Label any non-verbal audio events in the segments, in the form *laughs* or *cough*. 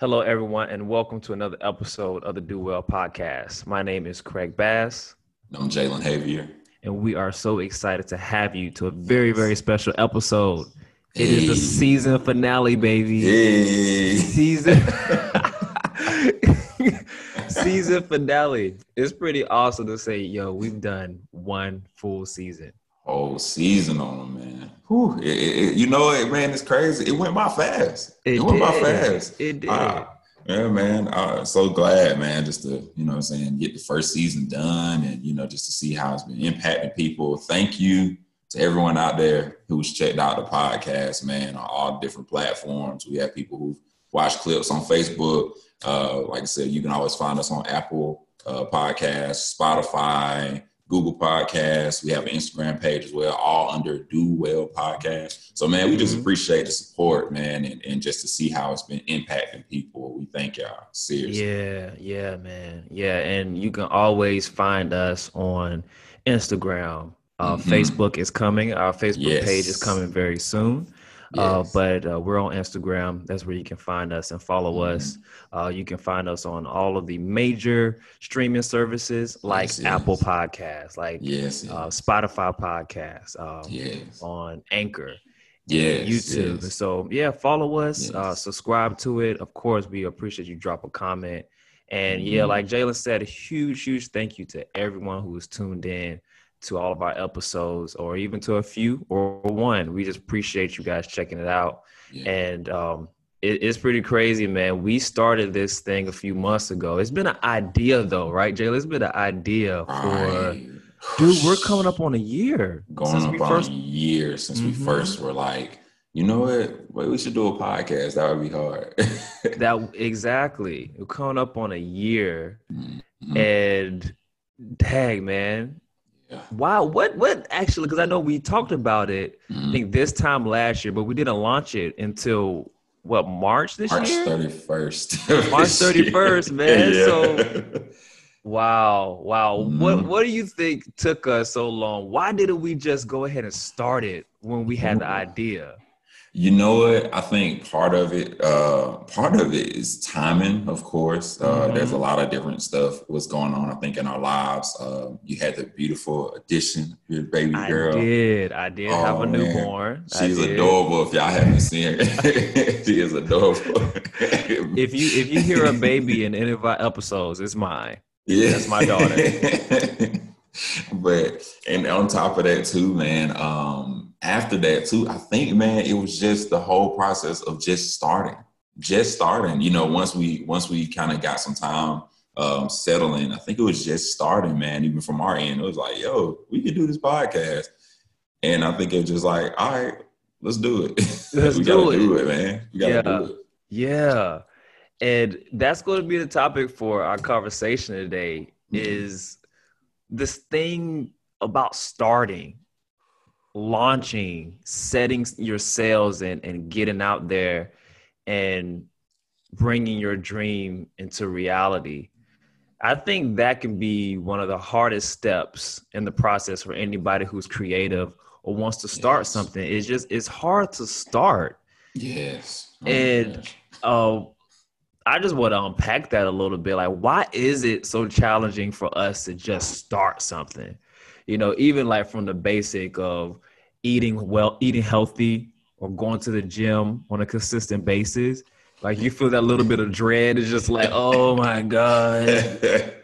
Hello, everyone, and welcome to another episode of the Do Well podcast. My name is Craig Bass. I'm Jalen Javier. And we are so excited to have you to a very, very special episode. It is the season finale, baby. Hey. Season *laughs* *laughs* season finale. It's pretty awesome to say, yo, we've done one full season. Whole season on them, man. Whew. It, it, you know it, man. It's crazy. It went by fast. It, It, went by fast. It did. Uh, yeah, man. Uh, so glad, man, just to, you know what I'm saying, get the first season done and, you know, just to see how it's been impacting people. Thank you to everyone out there who's checked out the podcast, man, on all different platforms. We have people who've watched clips on Facebook. Uh, like I said, you can always find us on Apple uh, Podcasts, Spotify, Google Podcasts. We have an Instagram page as well, all under Do Well Podcast. So, man, we just Mhm. appreciate the support, man, and, and just to see how it's been impacting people. We thank y'all. Seriously. Yeah, yeah, man. Yeah, and you can always find us on Instagram. Uh, Mhm. Facebook is coming. Our Facebook page is coming very soon. Uh, Yes. but uh, we're on Instagram. That's where you can find us and follow Mhm. us. Uh, you can find us on all of the major streaming services like Yes, Apple yes. Podcasts, like yes. uh, Spotify Podcasts, um, yes. on Anchor, Yes. YouTube. So yeah, follow us, uh, subscribe to it. Of course, we appreciate you drop a comment. And yeah, Mhm. like Jalen said, a huge, huge thank you to everyone who is tuned in to all of our episodes, or even to a few or one. We just appreciate you guys checking it out. Yeah. And um, it, it's pretty crazy, man. We started this thing a few months ago. It's been an idea, though, right, Jalen? It's been an idea for. Dude, we're coming up on a year going since up we on first a year since we Mhm. first were like, you know what? Wait, we should do a podcast. That would be hard. *laughs* that exactly we're coming up on a year Mhm. and dang man Yeah. wow what what actually because i know we talked about it i Mhm. think this time last year but we didn't launch it until what march this year? March year thirty first. *laughs* March 31st, man. So- wow wow what Mhm. what do you think took us so long why didn't we just go ahead and start it when we had the idea You know what? I think part of it, uh, part of it is timing, of course. Uh, Mhm. There's a lot of different stuff was going on. I think in our lives. Uh, you had the beautiful addition, your baby i girl. I did i did have Oh, a man. newborn She's adorable. If y'all haven't seen her, *laughs* she is adorable. *laughs* if you if you hear a baby in any of our episodes it's mine Yeah, That's my daughter. *laughs* but and on top of that too, man. Um, after that too, I think, man, it was just the whole process of just starting, just starting. You know, once we once we kind of got some time um, settling, I think it was just starting, man. Even from our end, it was like, yo, we could do this podcast, and I think it was just like, all right, let's do it. *laughs* Let's we do gotta it. do it, man. We gotta Yeah. do it. yeah and that's going to be the topic for our conversation today Mhm. is this thing about starting launching setting your sails and, and getting out there and bringing your dream into reality i think that can be one of the hardest steps in the process for anybody who's creative or wants to start Yes. something it's just it's hard to start Yes. Oh, And- uh, I just want to unpack that a little bit. Like, why is it so challenging for us to just start something? You know, even like from the basic of eating well, eating healthy, or going to the gym on a consistent basis. Like, you feel that little bit of dread. It's just like, oh my god, *laughs*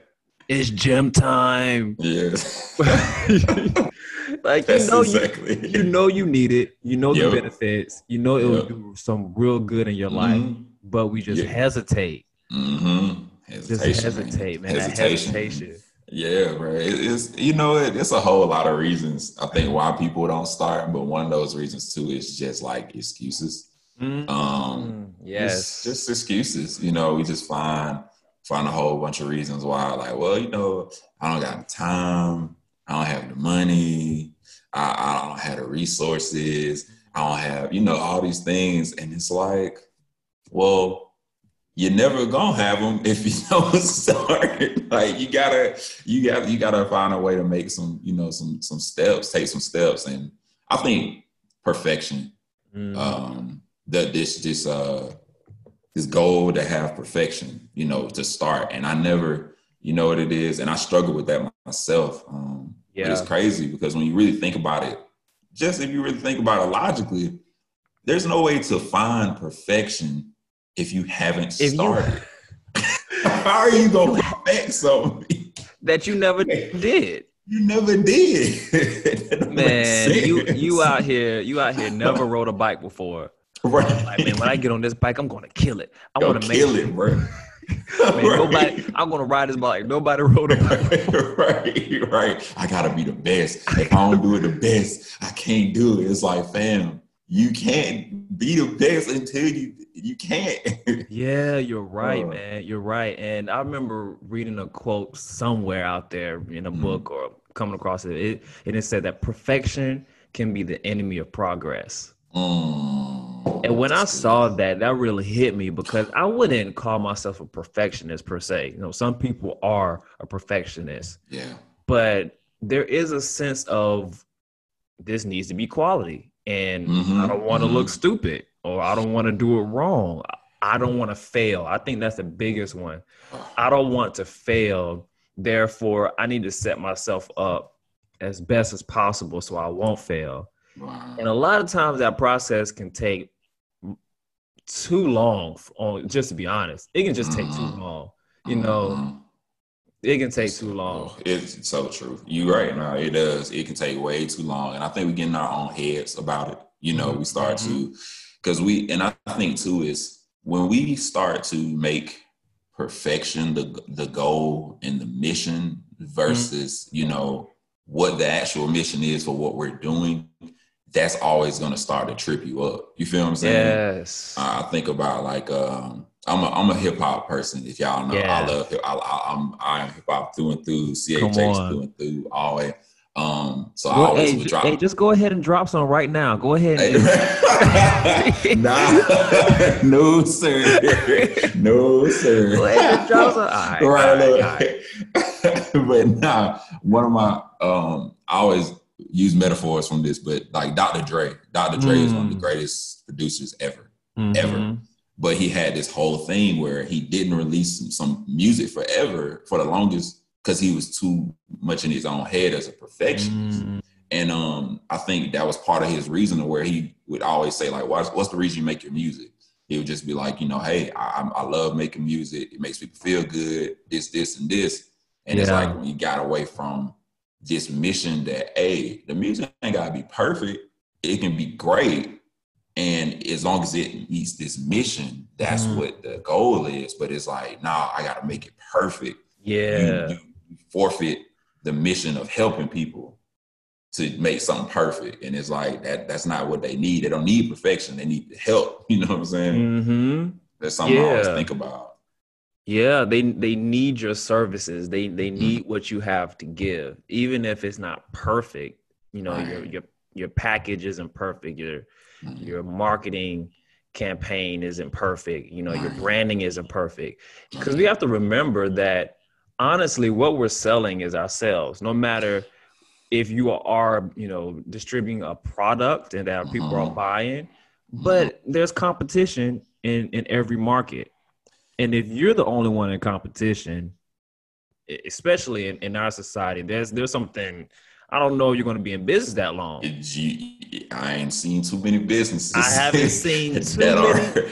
it's gym time. yes. *laughs* like, you know, exactly. you, you know, you need it. You know the Yep. benefits. You know it will Yep. do some real good in your life but we just Yeah. hesitate. Mm-hmm. Just hesitate, man. That Hesitation. hesitation. Yeah, bro. It- it's you know it, it's a whole lot of reasons I think why people don't start, but one of those reasons too is just like excuses. Um, Mm, yes. just, just excuses. You know, we just find find a whole bunch of reasons why. Like, well, you know, I don't got the time. I don't have the money. I, I don't have the resources. I don't have, you know, all these things, and it's like, well, you're never gonna have them if you *laughs* don't start. like you gotta, you gotta, you gotta find a way to make some, you know, some some steps, take some steps, and I think perfection. Mm, Um, that this this uh this goal to have perfection, you know, to start. And I never, you know what it is, and I struggle with that myself. Um, yeah, it's crazy because when you really think about it, just if you really think about it logically, there's no way to find perfection if you haven't if started. You, *laughs* How are you gonna perfect something that you never *laughs* did? You never did. *laughs* man, you you out here, you out here never rode a bike before. Right. Like, man, when I get on this bike, I'm gonna kill it. I want to kill it, bro. man, right. nobody, I'm gonna ride this bike. Nobody rode a bike. right, right. I gotta be the best. If I don't do it the best, I can't do it. It's like, fam, you can't be the best until you you can't. *laughs* yeah, you're right, uh, man. You're right. And I remember reading a quote somewhere out there in a mm-hmm. book or coming across it. It and it said that perfection can be the enemy of progress. Mm, and when I saw that, that really hit me because I wouldn't call myself a perfectionist per se. You know, some people are a perfectionist. Yeah. But there is a sense of this needs to be quality and mm-hmm, I don't want to mm-hmm. look stupid or I don't want to do it wrong. I don't want to fail. I think that's the biggest one. I don't want to fail. Therefore, I need to set myself up as best as possible so I won't fail. Wow. And a lot of times that process can take too long on just to be honest. It can just take too mm-hmm. long. You know, mm-hmm. It can take too long. It's so true. You're right. No, it does. It can take way too long. And I think we get in our own heads about it. You know, we start mm-hmm. to, because we, and I think too, is when we start to make perfection the, the goal and the mission versus, mm-hmm. you know, what the actual mission is for what we're doing, that's always going to start to trip you up. You feel what I'm saying? Yes. I think about like, um, I'm a I'm a hip hop person. If y'all know, yeah. I love hip. I, I, I'm I'm hip hop through and through. CHH through and through. Always. Um, so well, I always hey, would drop. Hey, just go ahead and drop some right now. Go ahead. And *laughs* nah, *laughs* no sir, no sir. *laughs* Go ahead and drop some. All right, right, right, but nah, one of my um, I always use metaphors from this, but like Dr. Dre. Dr. Dre mm. is one of the mm. greatest producers ever, mm-hmm. ever but he had this whole thing where he didn't release some, some music forever for the longest because he was too much in his own head as a perfectionist. Mm. And um, I think that was part of his reason where he would always say like, what's, what's the reason you make your music? He would just be like, you know, hey, I, I love making music. It makes people feel good. This, this, and this. And yeah. it's like when he got away from this mission that, hey, the music ain't gotta be perfect. It can be great, and as long as it meets this mission, that's mm. what the goal is. But it's like, nah, I got to make it perfect. Yeah. You, you forfeit the mission of helping people to make something perfect. And it's like that that's not what they need. They don't need perfection. They need help. *laughs* You know what I'm saying? Mm-hmm. That's something yeah. I always think about. Yeah, they they need your services. They they mm. need mm-hmm. what you have to give, even if it's not perfect. You know, right. your your your package isn't perfect. Your Mm-hmm. Your marketing campaign isn't perfect. You know, your branding isn't perfect. Because we have to remember that honestly, what we're selling is ourselves. No matter if you are, you know, distributing a product and that people are uh-huh. buying, but there's competition in in every market. And if you're the only one in competition, especially in, in our society, there's there's something I don't know if you're going to be in business that long. I ain't seen too many businesses. I haven't seen *laughs* too many.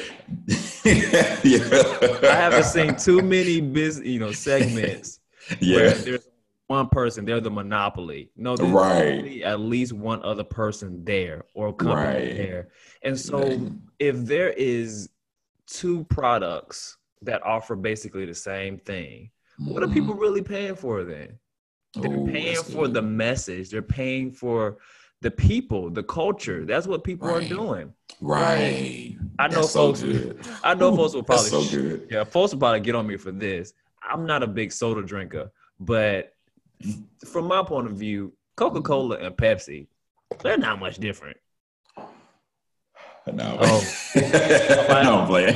*laughs* yeah. I haven't seen too many business, you know, segments. *laughs* yeah. there's one person, they're the monopoly. No, there's right. at least one other person there or company right. there. And so right. if there is two products that offer basically the same thing, mm-hmm. what are people mm-hmm. really paying for then? They're Ooh, paying for the message. They're paying for the people, the culture. Mm. That's what people right. are doing. Right. I know That's folks. So I know Ooh, folks will probably. so good. Yeah, folks will probably get on me for this. I'm not a big soda drinker, but from my point of view, Coca Cola and Pepsi, they're not much different. No. Oh. no, I'm playing.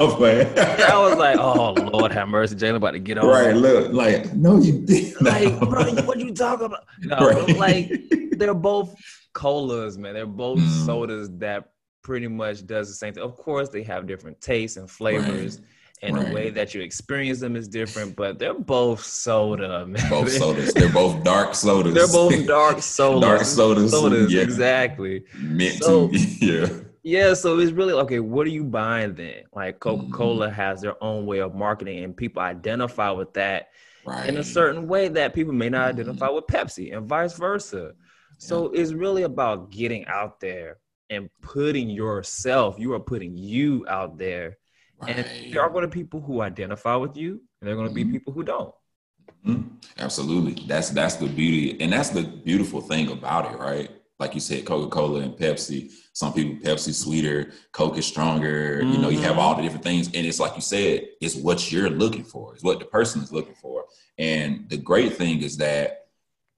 I'm playing. I was like, oh Lord have mercy, Jalen about to get on. Right, look, like, no, you *laughs* did. Like, bro, what you talking about? No, right. like they're both colas, man. They're both mm. sodas that pretty much does the same thing. Of course, they have different tastes and flavors. Right. And Right. the way that you experience them is different, but they're both soda, *laughs* man. Both sodas. They're both dark sodas. They're both *laughs* dark sodas. Dark sodas, Sodas, yeah. exactly. meant So- to. *laughs* Yeah. Yeah, so it's really okay. What are you buying then? Like Coca Mm-hmm. Cola has their own way of marketing, and people identify with that Right. in a certain way that people may not Mhm. identify with Pepsi, and vice versa. So it's really about getting out there and putting yourself. You are putting you out there, and Right. there are going to be people who identify with you, and there are going to be Mhm. people who don't. Mhm. Absolutely. That's that's the beauty, and that's the beautiful thing about it, right? Like you said, Coca Cola and Pepsi. Some people Pepsi sweeter, Coke is stronger. You know, you have Mhm. all the different things, and it's like you said, it's what you're looking for. It's what the person is looking for. And the great thing is that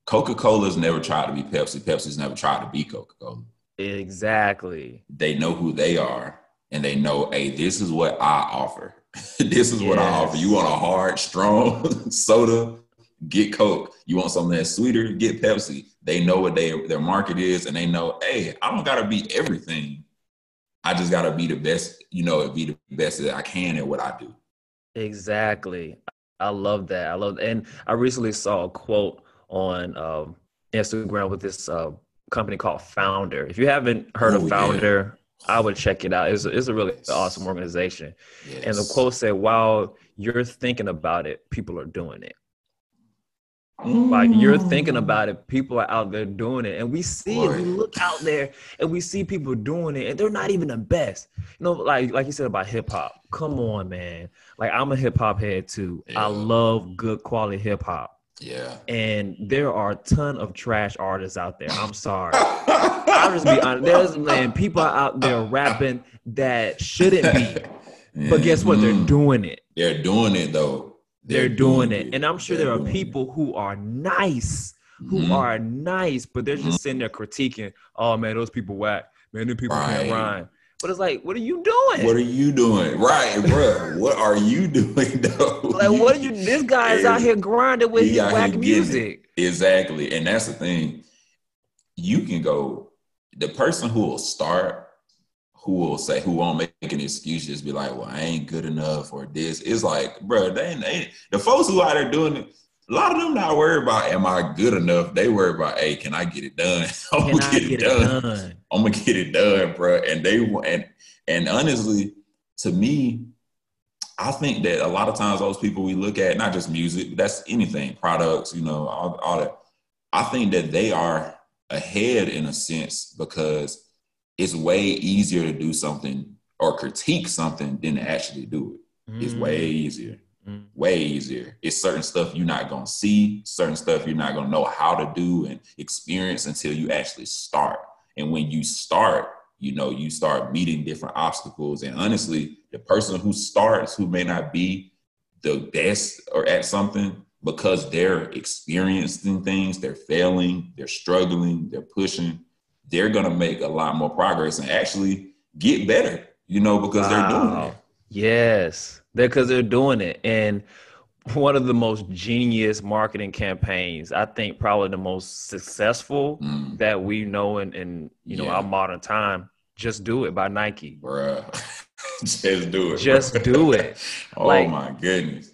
Coca Cola's never tried to be Pepsi. Pepsi's never tried to be Coca Cola. Exactly. They know who they are, and they know, hey, this is what I offer. *laughs* this is what I offer. You want a hard, strong *laughs* soda? Get Coke. You want something that's sweeter? Get Pepsi. They know what they their market is, and they know, hey, I don't gotta be everything. I just gotta be the best, you know, be the best that I can at what I do. Exactly. I love that. I love and I recently saw a quote on um, Instagram with this uh, company called Founder. If you haven't heard Oh, of yeah. I would check it out. It's a, it's a really awesome organization. And the quote said, "While you're thinking about it, people are doing it. Like you're thinking Mm. about it, people are out there doing it, and we see it. We look out there and we see people doing it, and they're not even the best. You know, like like you said about hip hop. Come on, man. Like I'm a hip hop head too. Yeah. I love good quality hip hop, Yeah. and there are a ton of trash artists out there. I'm sorry. *laughs* I'll just be honest. There's man, people out there rapping that shouldn't be, *laughs* but guess what? They're Mhm. doing it. They're doing it though. They're doing it. And I'm sure They're there are doing it. people who are nice, who Mhm. are nice, but they're just sitting there critiquing, oh man, those people whack. Man, them people can't rhyme. But it's like, what are you doing? What are you doing? Right, bro. what are you *laughs* doing though? like, what are you? This guy is out here grinding with He his whack music. Exactly. And that's the thing. You can go, the person who will start, who will say, who won't make an excuse, just be like, well, I ain't good enough or this. It's like, bro, they ain't, they ain't- the folks who out there doing it, a lot of them not worried about, am I good enough? They worry about, hey, can I get it done? *laughs* I'm gonna get, get it done. done? I'm gonna get it done, bro. And they and and honestly, to me, I think that a lot of times those people we look at, not just music, but that's anything, products, you know, all, all that. I think that they are ahead in a sense because it's way easier to do something or critique something than to actually do it. It's way mm. easier. Mm. Way easier. It's certain stuff you're not gonna see, certain stuff you're not gonna know how to do and experience until you actually start. And when you start, you know, you start meeting different obstacles. And honestly, the person who starts who may not be the best or at something because they're experiencing things, they're failing, they're struggling, they're pushing, they're gonna make a lot more progress and actually get better, you know, because they're doing it. Yes, because they're doing it. And one of the most genius marketing campaigns, I think probably the most successful Mm, that we know in, in you know Yeah. our modern time, just do it by Nike. bruh. *laughs* Just do it. Just bruh. do it. *laughs* oh Like- my goodness.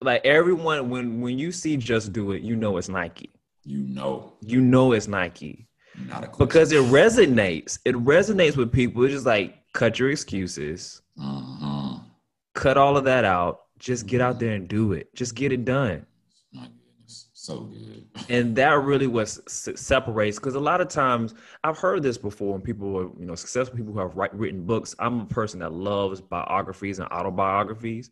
Like everyone, when when you see just do it, you know it's Nike. You know, You know it's Nike not a question. because it resonates. It resonates with people. It's just like cut your excuses, Mhm. Cut all of that out. Just get out there and do it. Just get it done. So good. and that really was separates because a lot of times I've heard this before when people are you know successful people who have write, written books. I'm a person that loves biographies and autobiographies,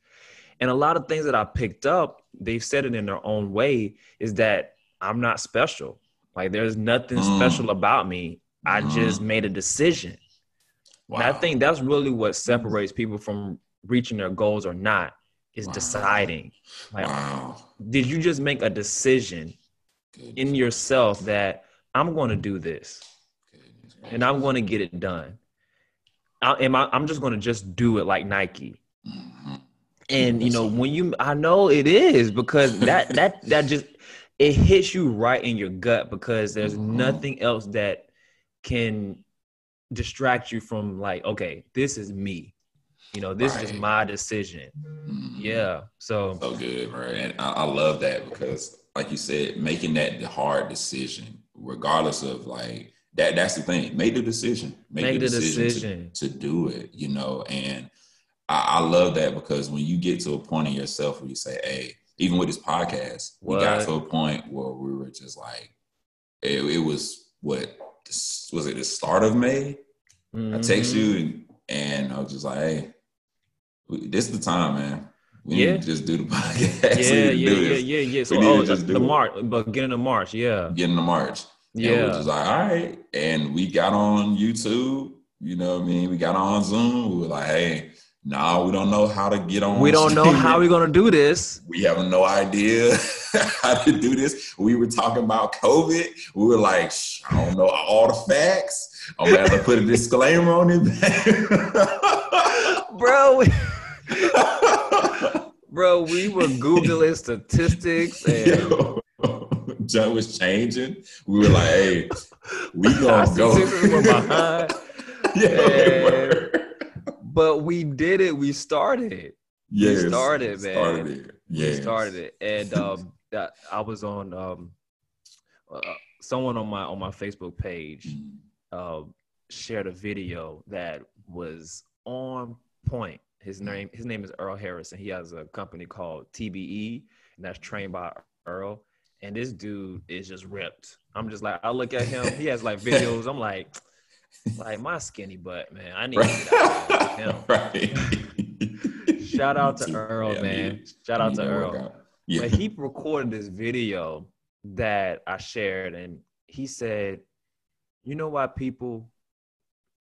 and a lot of things that I picked up, they've said it in their own way, is that I'm not special. Like there's nothing Mm. special about me. I just made a decision. And I think that's really what separates people from reaching their goals or not is Wow. deciding. Like, wow. did you just make a decision in yourself that I'm going to do this and I'm going to get it done. I, am I, I'm just going to just do it like Nike. Mhm. And you know, when you, I know it is because that that *laughs* that just it hits you right in your gut because there's Mhm. nothing else that can distract you from like, okay, this is me. You know, this right. is my decision. Mm-hmm. Yeah. So so good, right? And I, I love that because, like you said, making that hard decision, regardless of like that. That's the thing. Make the decision. Make, Make the, the, decision, decision. To, to, do it. You know, and I, I, love that because when you get to a point in yourself where you say, "Hey," even with this podcast, what? we got to a point where we were just like, it, it was what was it the start of May? Mm-hmm. I text you and, and I was just like, "Hey." This is the time, man. We yeah. need to just do the *laughs* podcast. Yeah, yeah, yeah, yeah, yeah. So oh, just the March, but getting of March, yeah. Getting to March. Yeah. And we're just like, all right. And we got on YouTube, you know what I mean? We got on Zoom. We were like, hey, no, nah, we don't know how to get on. We don't know how we're gonna do this. *laughs* We have no idea *laughs* how to do this. We were talking about COVID. We were like, I don't know all the facts. I'm gonna have to put a disclaimer on it, bro. We were Googling statistics *laughs* and *laughs* John was changing. We were like, hey, we *laughs* gonna go. behind. yeah, but we did it. We started. Yes, we started, man. Started it. Yes. We started it. And um I was on um uh, someone on my on my Facebook page mm. uh, shared a video that was on point his name his name is Earl Harrison. He has a company called TBE, and that's trained by Earl. And this dude is just ripped. I'm just like, I look at him. He has like videos. I'm like, like my skinny butt, man. I need to get out him. *laughs* right. Shout out to Earl, yeah, man. Shout out to Earl. Yeah. But he recorded this video that I shared, and he said, "You know why people,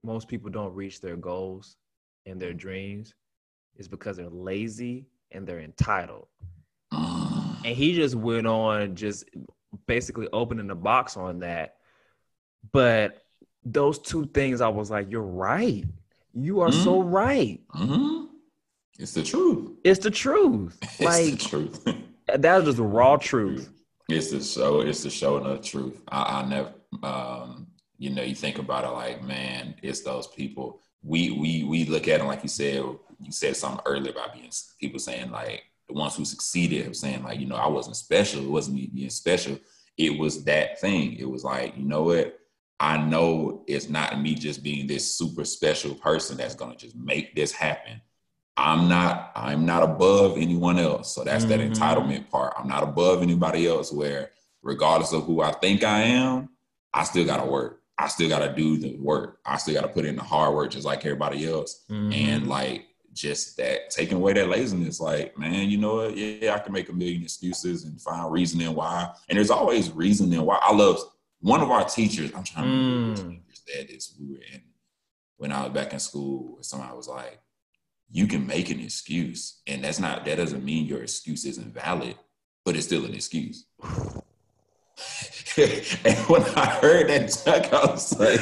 most people don't reach their goals and their dreams is because they're lazy and they're entitled. *gasps* and he just went on just basically opening the box on that. But those two things, I was like, you're right. You are mm-hmm. so right. Mm-hmm. It's the truth. It's the truth. *laughs* It's like, the truth. that is just the raw truth. It's the show. It's the show and the truth. I, I never, um, you know, you think about it like, man, it's those people. We we we look at them like you said you said something earlier about being people saying like the ones who succeeded were saying like you know I wasn't special. It wasn't me being special. It was that thing. It was like you know what. I know it's not me just being this super special person that's gonna just make this happen. I'm not I'm not above anyone else. So that's mm-hmm. that entitlement part. I'm not above anybody else where regardless of who I think I am, I still gotta work. I still gotta do the work. I still gotta put in the hard work just like everybody else. Mm-hmm. And like just that taking away that laziness. Like, man, you know what? Yeah, I can make a million excuses and find reasoning why. And there's always reasoning why. I love one of our teachers. I'm trying to remember mm. teachers that is we were in when I was back in school. Somebody was like, "You can make an excuse, and that's not that doesn't mean your excuse isn't valid, but it's still an excuse." *laughs* and when I heard that, Chuck, I was like,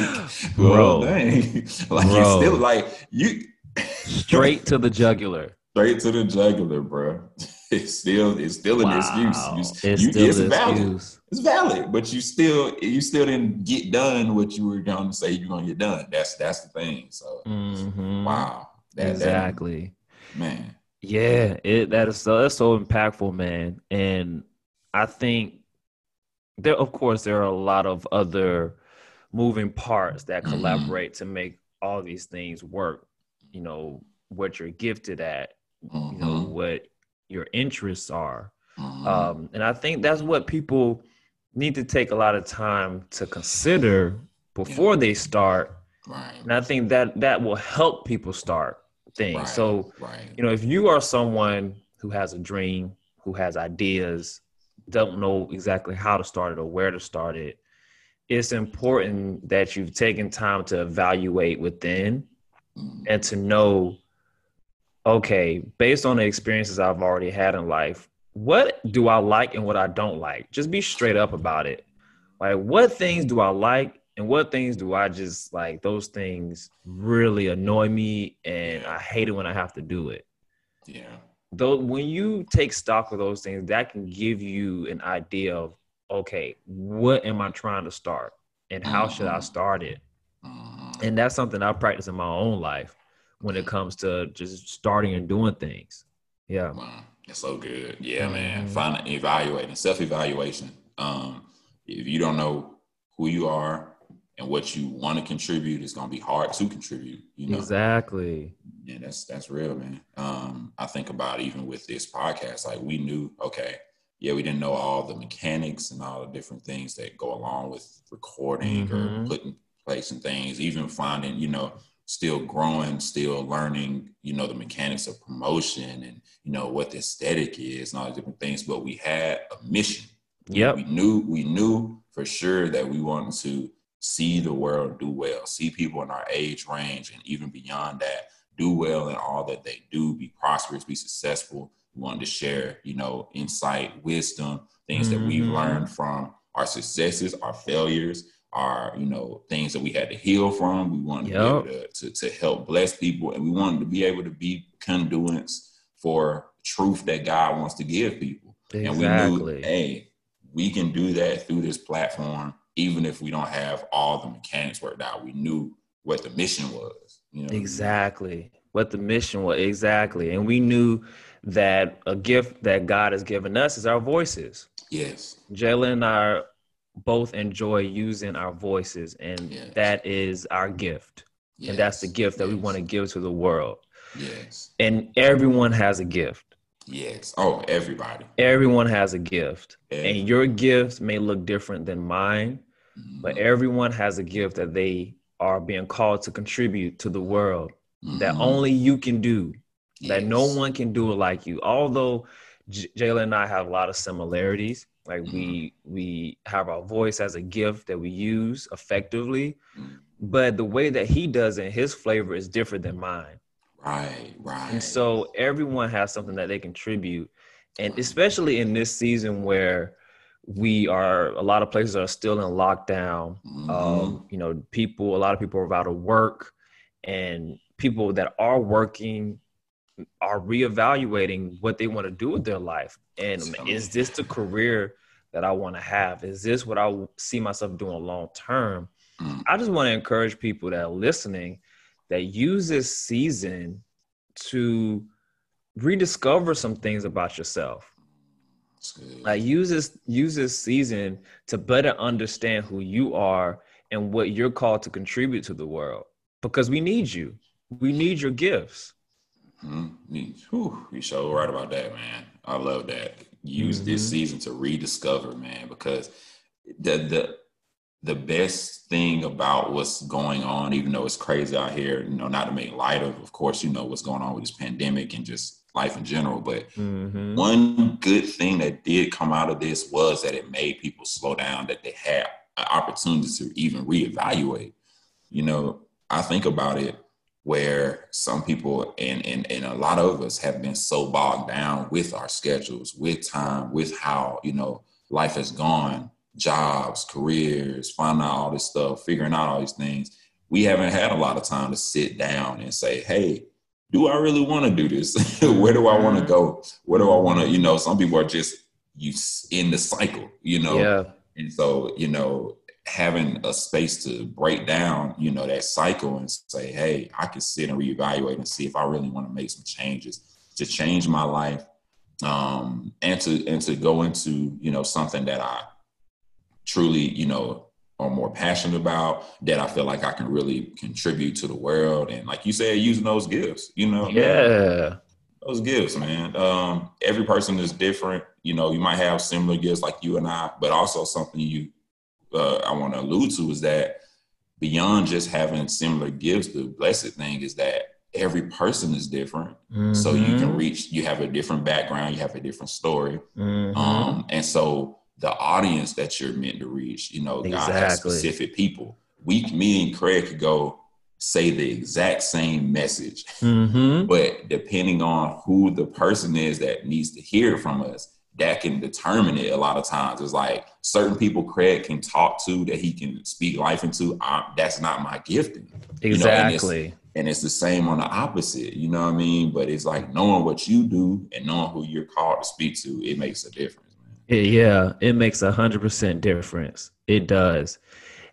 "Bro, dang. *laughs* like Bro. you still like you." Straight to the jugular. Straight to the jugular, bro. *laughs* It's still it's still an wow. excuse. You, it's you, still it's valid. Excuse. It's valid, but you still you still didn't get done what you were going to say you're going to get done. That's that's the thing. So mm-hmm. wow, that, exactly, that, man. Yeah, it that is so that's so impactful, man. And I think there, of course, there are a lot of other moving parts that mm-hmm. collaborate mm-hmm. to make all these things work you know what you're gifted at mm-hmm. you know mm-hmm. what your interests are mm-hmm. um, and i think that's what people need to take a lot of time to consider before yeah. they start right. and i think that that will help people start things right. so right. you know if you are someone who has a dream who has ideas don't know exactly how to start it or where to start it it's important that you've taken time to evaluate within and to know okay based on the experiences i've already had in life what do i like and what i don't like just be straight up about it like what things do i like and what things do i just like those things really annoy me and i hate it when i have to do it yeah though when you take stock of those things that can give you an idea of okay what am i trying to start and how mm-hmm. should i mm-hmm. start it mm-hmm. And that's something I practice in my own life when it comes to just starting and doing things. Yeah. Wow. That's so good. Yeah, mm-hmm. man. Finding evaluating, self-evaluation. Um, if you don't know who you are and what you want to contribute, it's gonna be hard to contribute. You know exactly. Yeah, that's that's real, man. Um, I think about even with this podcast, like we knew, okay, yeah, we didn't know all the mechanics and all the different things that go along with recording mm-hmm. or putting place and things, even finding, you know, still growing, still learning, you know, the mechanics of promotion and, you know, what the aesthetic is and all the different things. But we had a mission. Yeah. We knew, we knew for sure that we wanted to see the world do well, see people in our age range and even beyond that do well in all that they do, be prosperous, be successful. We wanted to share, you know, insight, wisdom, things mm-hmm. that we've mm-hmm. learned from our successes, our failures, our you know things that we had to heal from. We wanted yep. to be able to, to, to help bless people, and we wanted to be able to be conduits for truth that God wants to give people. Exactly. And we knew, hey, we can do that through this platform, even if we don't have all the mechanics worked out. We knew what the mission was. You know? Exactly. What the mission was exactly, and we knew that a gift that God has given us is our voices. Yes. Jalen and I both enjoy using our voices, and yes. that is our gift. Yes. And that's the gift that yes. we want to give to the world. Yes. And everyone has a gift. Yes. Oh, everybody. Everyone has a gift. And your gift may look different than mine, mm-hmm. but everyone has a gift that they are being called to contribute to the world mm-hmm. that only you can do, that no one can do it like you. Although J- Jalen and I have a lot of similarities, like mm-hmm. we we have our voice as a gift that we use effectively, mm-hmm. but the way that he does it, his flavor is different than mine. Right, right. And so everyone has something that they contribute, and especially in this season where we are a lot of places are still in lockdown. Mm-hmm. Um, you know, people, a lot of people are out of work, and people that are working are reevaluating what they want to do with their life. And is this the career that I want to have? Is this what I see myself doing long term? Mm. I just want to encourage people that are listening that use this season to rediscover some things about yourself. Like use this use this season to better understand who you are and what you're called to contribute to the world because we need you. We need your gifts. Mm-hmm. Whew, you so right about that, man. I love that. Use mm-hmm. this season to rediscover, man, because the the the best thing about what's going on, even though it's crazy out here, you know, not to make light of, of course, you know what's going on with this pandemic and just life in general. But mm-hmm. one good thing that did come out of this was that it made people slow down, that they had an opportunity to even reevaluate. You know, I think about it where some people and, and and a lot of us have been so bogged down with our schedules, with time, with how you know life has gone, jobs, careers, finding out all this stuff, figuring out all these things. We haven't had a lot of time to sit down and say, "Hey, do I really want to do this? *laughs* Where do I want to mm-hmm. go? Where do I want to?" You know, some people are just you in the cycle. You know, yeah. And so, you know, having a space to break down, you know, that cycle and say, hey, I can sit and reevaluate and see if I really want to make some changes to change my life. Um, and to and to go into, you know, something that I truly, you know, are more passionate about, that I feel like I can really contribute to the world. And like you said, using those gifts, you know. Yeah. Those gifts, man. Um, every person is different. You know, you might have similar gifts like you and I, but also something you uh, I want to allude to is that beyond just having similar gifts, the blessed thing is that every person is different. Mm-hmm. So you can mm-hmm. reach, you have a different background, you have a different story. Mm-hmm. Um, and so the audience that you're meant to reach, you know, exactly. God has specific people. We, me and Craig could go say the exact same message, mm-hmm. but depending on who the person is that needs to hear from us, that can determine it a lot of times. It's like certain people Craig can talk to that he can speak life into. I, that's not my gifting. Exactly. You know, and, it's, and, it's, the same on the opposite, you know what I mean? But it's like knowing what you do and knowing who you're called to speak to, it makes a difference. Man. Yeah, it makes a hundred percent difference. It does.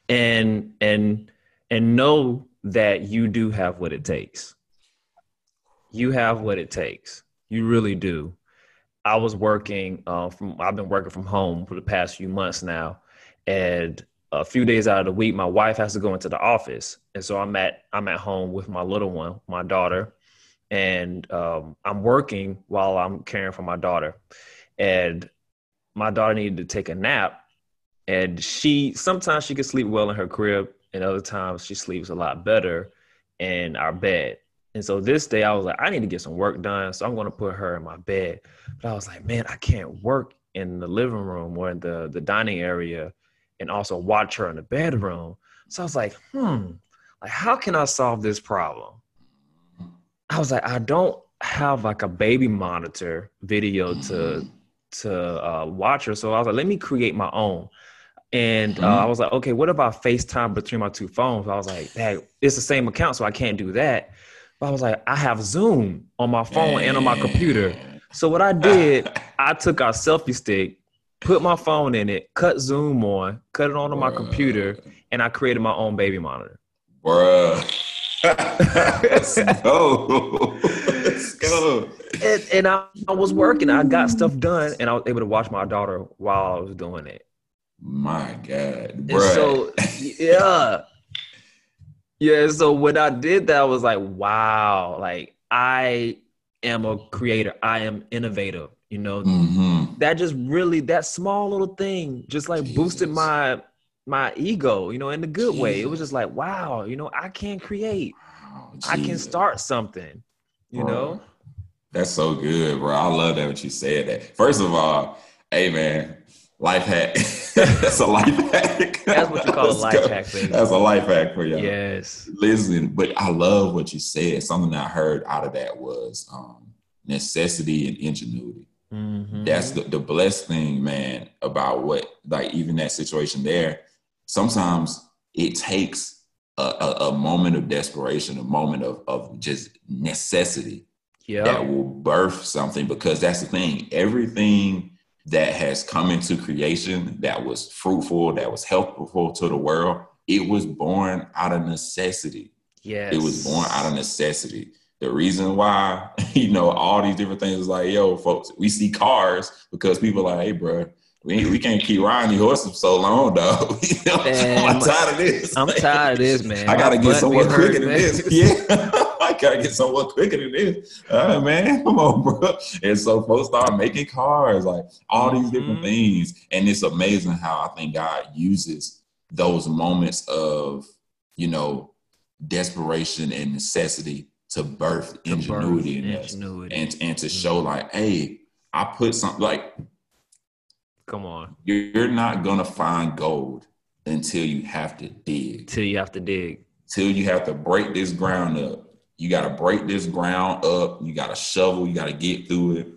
And and and know that you do have what it takes. You have what it takes. You really do. I was working uh, from. I've been working from home for the past few months now, and a few days out of the week, my wife has to go into the office, and so I'm at I'm at home with my little one, my daughter, and um, I'm working while I'm caring for my daughter, and my daughter needed to take a nap, and she sometimes she can sleep well in her crib, and other times she sleeps a lot better in our bed. And so this day I was like, I need to get some work done. So I'm going to put her in my bed. But I was like, man, I can't work in the living room or in the, the dining area and also watch her in the bedroom. So I was like, hmm, like how can I solve this problem? I was like, I don't have like a baby monitor video to to uh, watch her. So I was like, let me create my own. And uh, mm-hmm. I was like, okay, what about FaceTime between my two phones? I was like, hey, it's the same account, so I can't do that. But I was like, I have Zoom on my phone and on my computer. So what I did, *laughs* I took our selfie stick, put my phone in it, cut Zoom on, cut it onto my computer, and I created my own baby monitor. Bruh. Let's go. Let's go. And, and I, I, was working. I got stuff done, and I was able to watch my daughter while I was doing it. My God, bruh. so yeah, yeah. So when I did that, I was like, wow, like I am a creator. I am innovative. You know, mm-hmm. that just really that small little thing just like Jesus. boosted my my ego, you know, in the good Jesus. way. It was just like, wow, you know, I can create. Oh, I can start something, you bro, know? That's so good, bro. I love that what you said that. First of all, hey man, life hack. *laughs* that's a life hack. That's what you call a life go. hack, baby. That's a life hack for you. Yes. Listen, but I love what you said. Something I heard out of that was um, necessity and ingenuity. Mm-hmm. That's the, the blessed thing, man, about what, like, even that situation there sometimes it takes a, a, a moment of desperation, a moment of, of just necessity yep. that will birth something. Because that's the thing, everything that has come into creation that was fruitful, that was helpful to the world, it was born out of necessity. Yes. It was born out of necessity. The reason why, *laughs* you know, all these different things is like, yo, folks, we see cars because people are like, hey, bro, we, we can't keep riding these horses so long, though. *laughs* you know, I'm tired of this. I'm tired of this, man. I gotta get somewhere quicker than this. *laughs* Yeah, *laughs* gotta get somewhere quicker than this. All right, man, *laughs* come on, bro. And so folks start making cars, like all these different mm-hmm. things, and it's amazing how I think God uses those moments of, you know, desperation and necessity to birth to ingenuity birth in ingenuity. us, and and to show mm-hmm. like, hey, I put something like Come on. You're not gonna find gold until you have to dig. Till you have to dig. Till you have to break this ground up. You gotta break this ground up. You gotta shovel. You gotta get through it.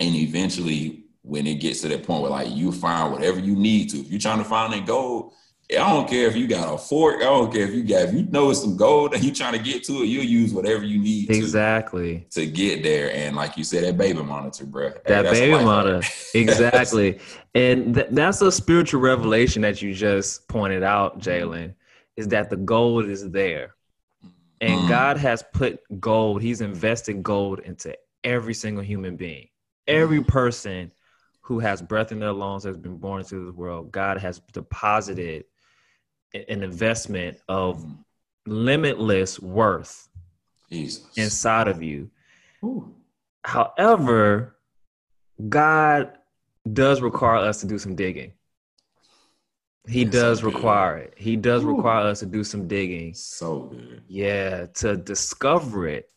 And eventually, when it gets to that point where like you find whatever you need to, if you're trying to find that gold, I don't care if you got a fork. I don't care if you got if you know it's some gold and you're trying to get to it, you'll use whatever you need exactly to, to get there. And like you said, that baby monitor, bro. That hey, baby monitor, *laughs* exactly. and th- that's a spiritual revelation that you just pointed out, Jalen. Is that the gold is there, and mm. God has put gold. He's invested gold into every single human being, every person who has breath in their lungs has been born into this world. God has deposited an investment of limitless worth Jesus. inside of you. Ooh. However, God does require us to do some digging. He That's does so require it. He does Ooh. require us to do some digging. So good. Yeah, to discover it.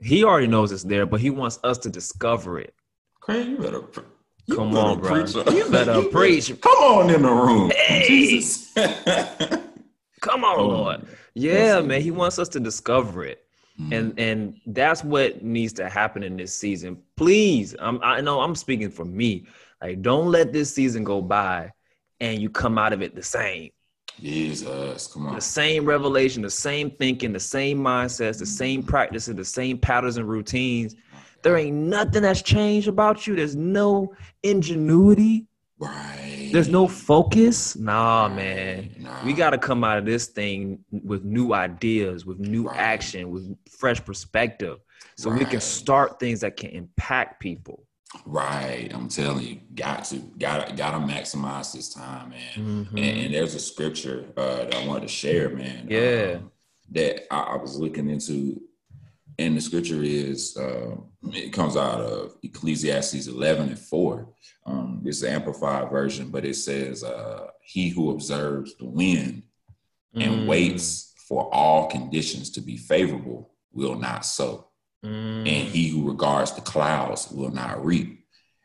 He already knows it's there, but he wants us to discover it. Craig, you better you Come on, bro. *laughs* You better preach. Come on in the room. Hey. Jesus. *laughs* Come on, oh, Lord. Yeah, man. He wants us to discover it. Mm-hmm. And and that's what needs to happen in this season. Please, I'm, I know I'm speaking for me. Like, don't let this season go by and you come out of it the same. Jesus, come on. The same revelation, the same thinking, the same mindsets, the same practices, the same patterns and routines there ain't nothing that's changed about you. There's no ingenuity. Right. There's no focus. Nah, Right. man. Nah. We got to come out of this thing with new ideas, with new Right. action, with fresh perspective, so we can start things that can impact people. Right. I'm telling you, got to, gotta, gotta maximize this time, man. Mhm. And, and there's a scripture uh, that I wanted to share, man. Yeah. um, that I, I was looking into, and the scripture is uh, it comes out of Ecclesiastes 11 and 4. Um, it's the amplified version, but it says, uh, "He who observes the wind and Mm. waits for all conditions to be favorable will not sow." Mm. and he who regards the clouds will not reap.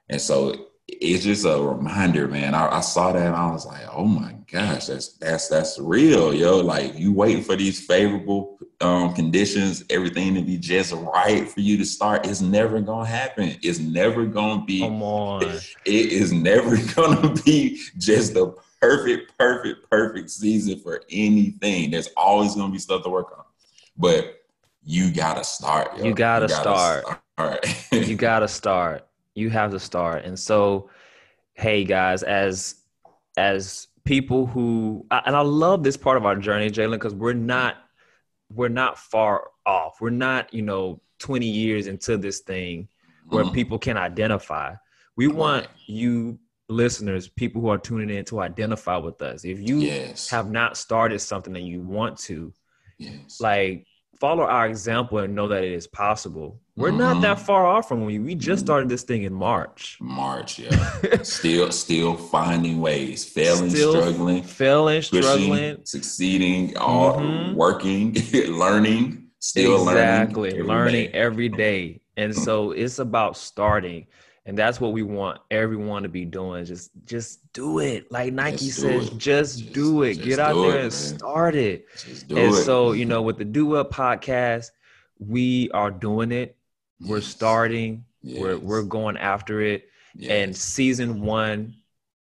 And so it's just a reminder, man. I, I saw that and I was like, oh my gosh, that's that's that's real, yo. Like you waiting for these favorable um, conditions, everything to be just right for you to start. It's never gonna happen. It's never gonna be. Come on. *laughs* It is never *laughs* gonna be just the perfect, perfect, perfect season for anything. There's always gonna be stuff to work on, but you gotta start. yo. You gotta start. start. you *laughs* gotta start you have to start and so hey guys as as people who and i love this part of our journey jalen because we're not we're not far off we're not you know 20 years into this thing where Mhm. people can identify we want you listeners people who are tuning in to identify with us if you yes. have not started something that you want to yes. like follow our example and know that it is possible. We're not Mhm. that far off from we. We just started this thing in March. March, yeah. still, still finding ways, failing, Still struggling, Failing, pushing, struggling. succeeding, all Mhm. working, *laughs* learning, still exactly. learning, every learning day. every day. And so it's about starting. And that's what we want everyone to be doing. Just just do it. Like Nike Just says, it. just, Just- do it. just Get out there it, and start it. Just do and it. so, you know, with the Do Up podcast, we are doing it. We're Yes. starting. We're we're going after it. yes. And season one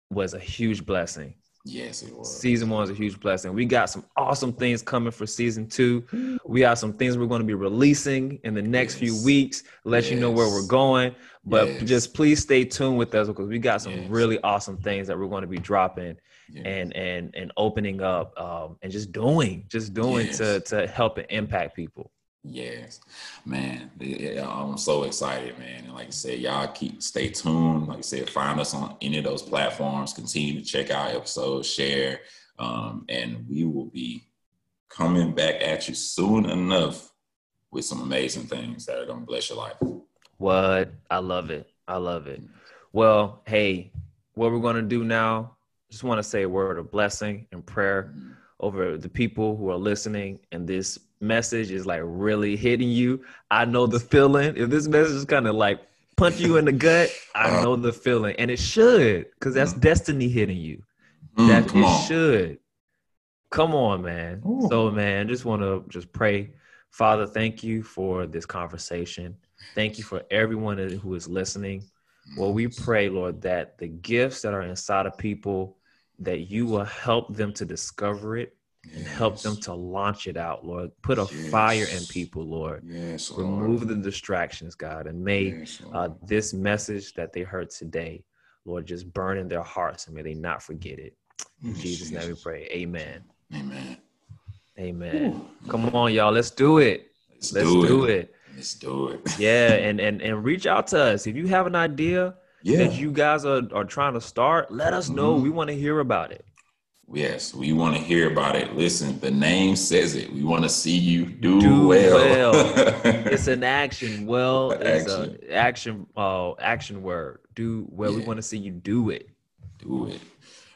was a huge blessing. Yes, it was. Season one was a huge blessing. We got some awesome things coming for season two. We have some things we're going to be releasing in the next few weeks, let you know where we're going. But Yes. just please stay tuned with us because we got some Yes. really awesome things that we're going to be dropping Yes. and and and opening up um, and just doing, just doing to to help and impact people. Yes, man. Yeah, I'm so excited, man. And like I said, y'all keep stay tuned. Like I said, find us on any of those platforms. Continue to check out episodes, share, um, and we will be coming back at you soon enough with some amazing things that are gonna bless your life. What I love it. I love it. Well, hey, what we're gonna do now? Just want to say a word of blessing and prayer over the people who are listening, and this message is like really hitting you. I know the feeling. If this message is kind of like punch you in the gut, I Uh-huh. know the feeling, and it should, because that's destiny hitting you. Mm, That it on. should. Come on, man. Ooh. So, man, just want to just pray. Father, thank you for this conversation. Thank you for everyone who is listening. Well, we pray, Lord, that the gifts that are inside of people, that you will help them to discover it and help them to launch it out, Lord. Put a Yes. fire in people, Lord. Yes, Lord. Remove the distractions, God, and may uh, this message that they heard today, Lord, just burn in their hearts and may they not forget it. In Jesus' name we pray. Amen. Amen. Amen. Come on, y'all. Let's do it. Let's, Let's do, do it. it. Let's do it. *laughs* Yeah, and and and reach out to us if you have an idea Yeah. that you guys are are trying to start. Let us know. Mhm. We want to hear about it. Yes, we want to hear about it. Listen, the name says it. We want to see you do, Do well. *laughs* It's an action. Well, it's Action. a action. Uh, action word. Do well. We want to see you do it. do it.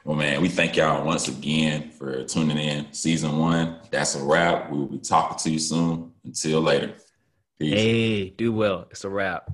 Well, man, we thank y'all once again for tuning in. Season one. That's a wrap. We will be talking to you soon. Until later. Peace. Hey, do well. It's a wrap.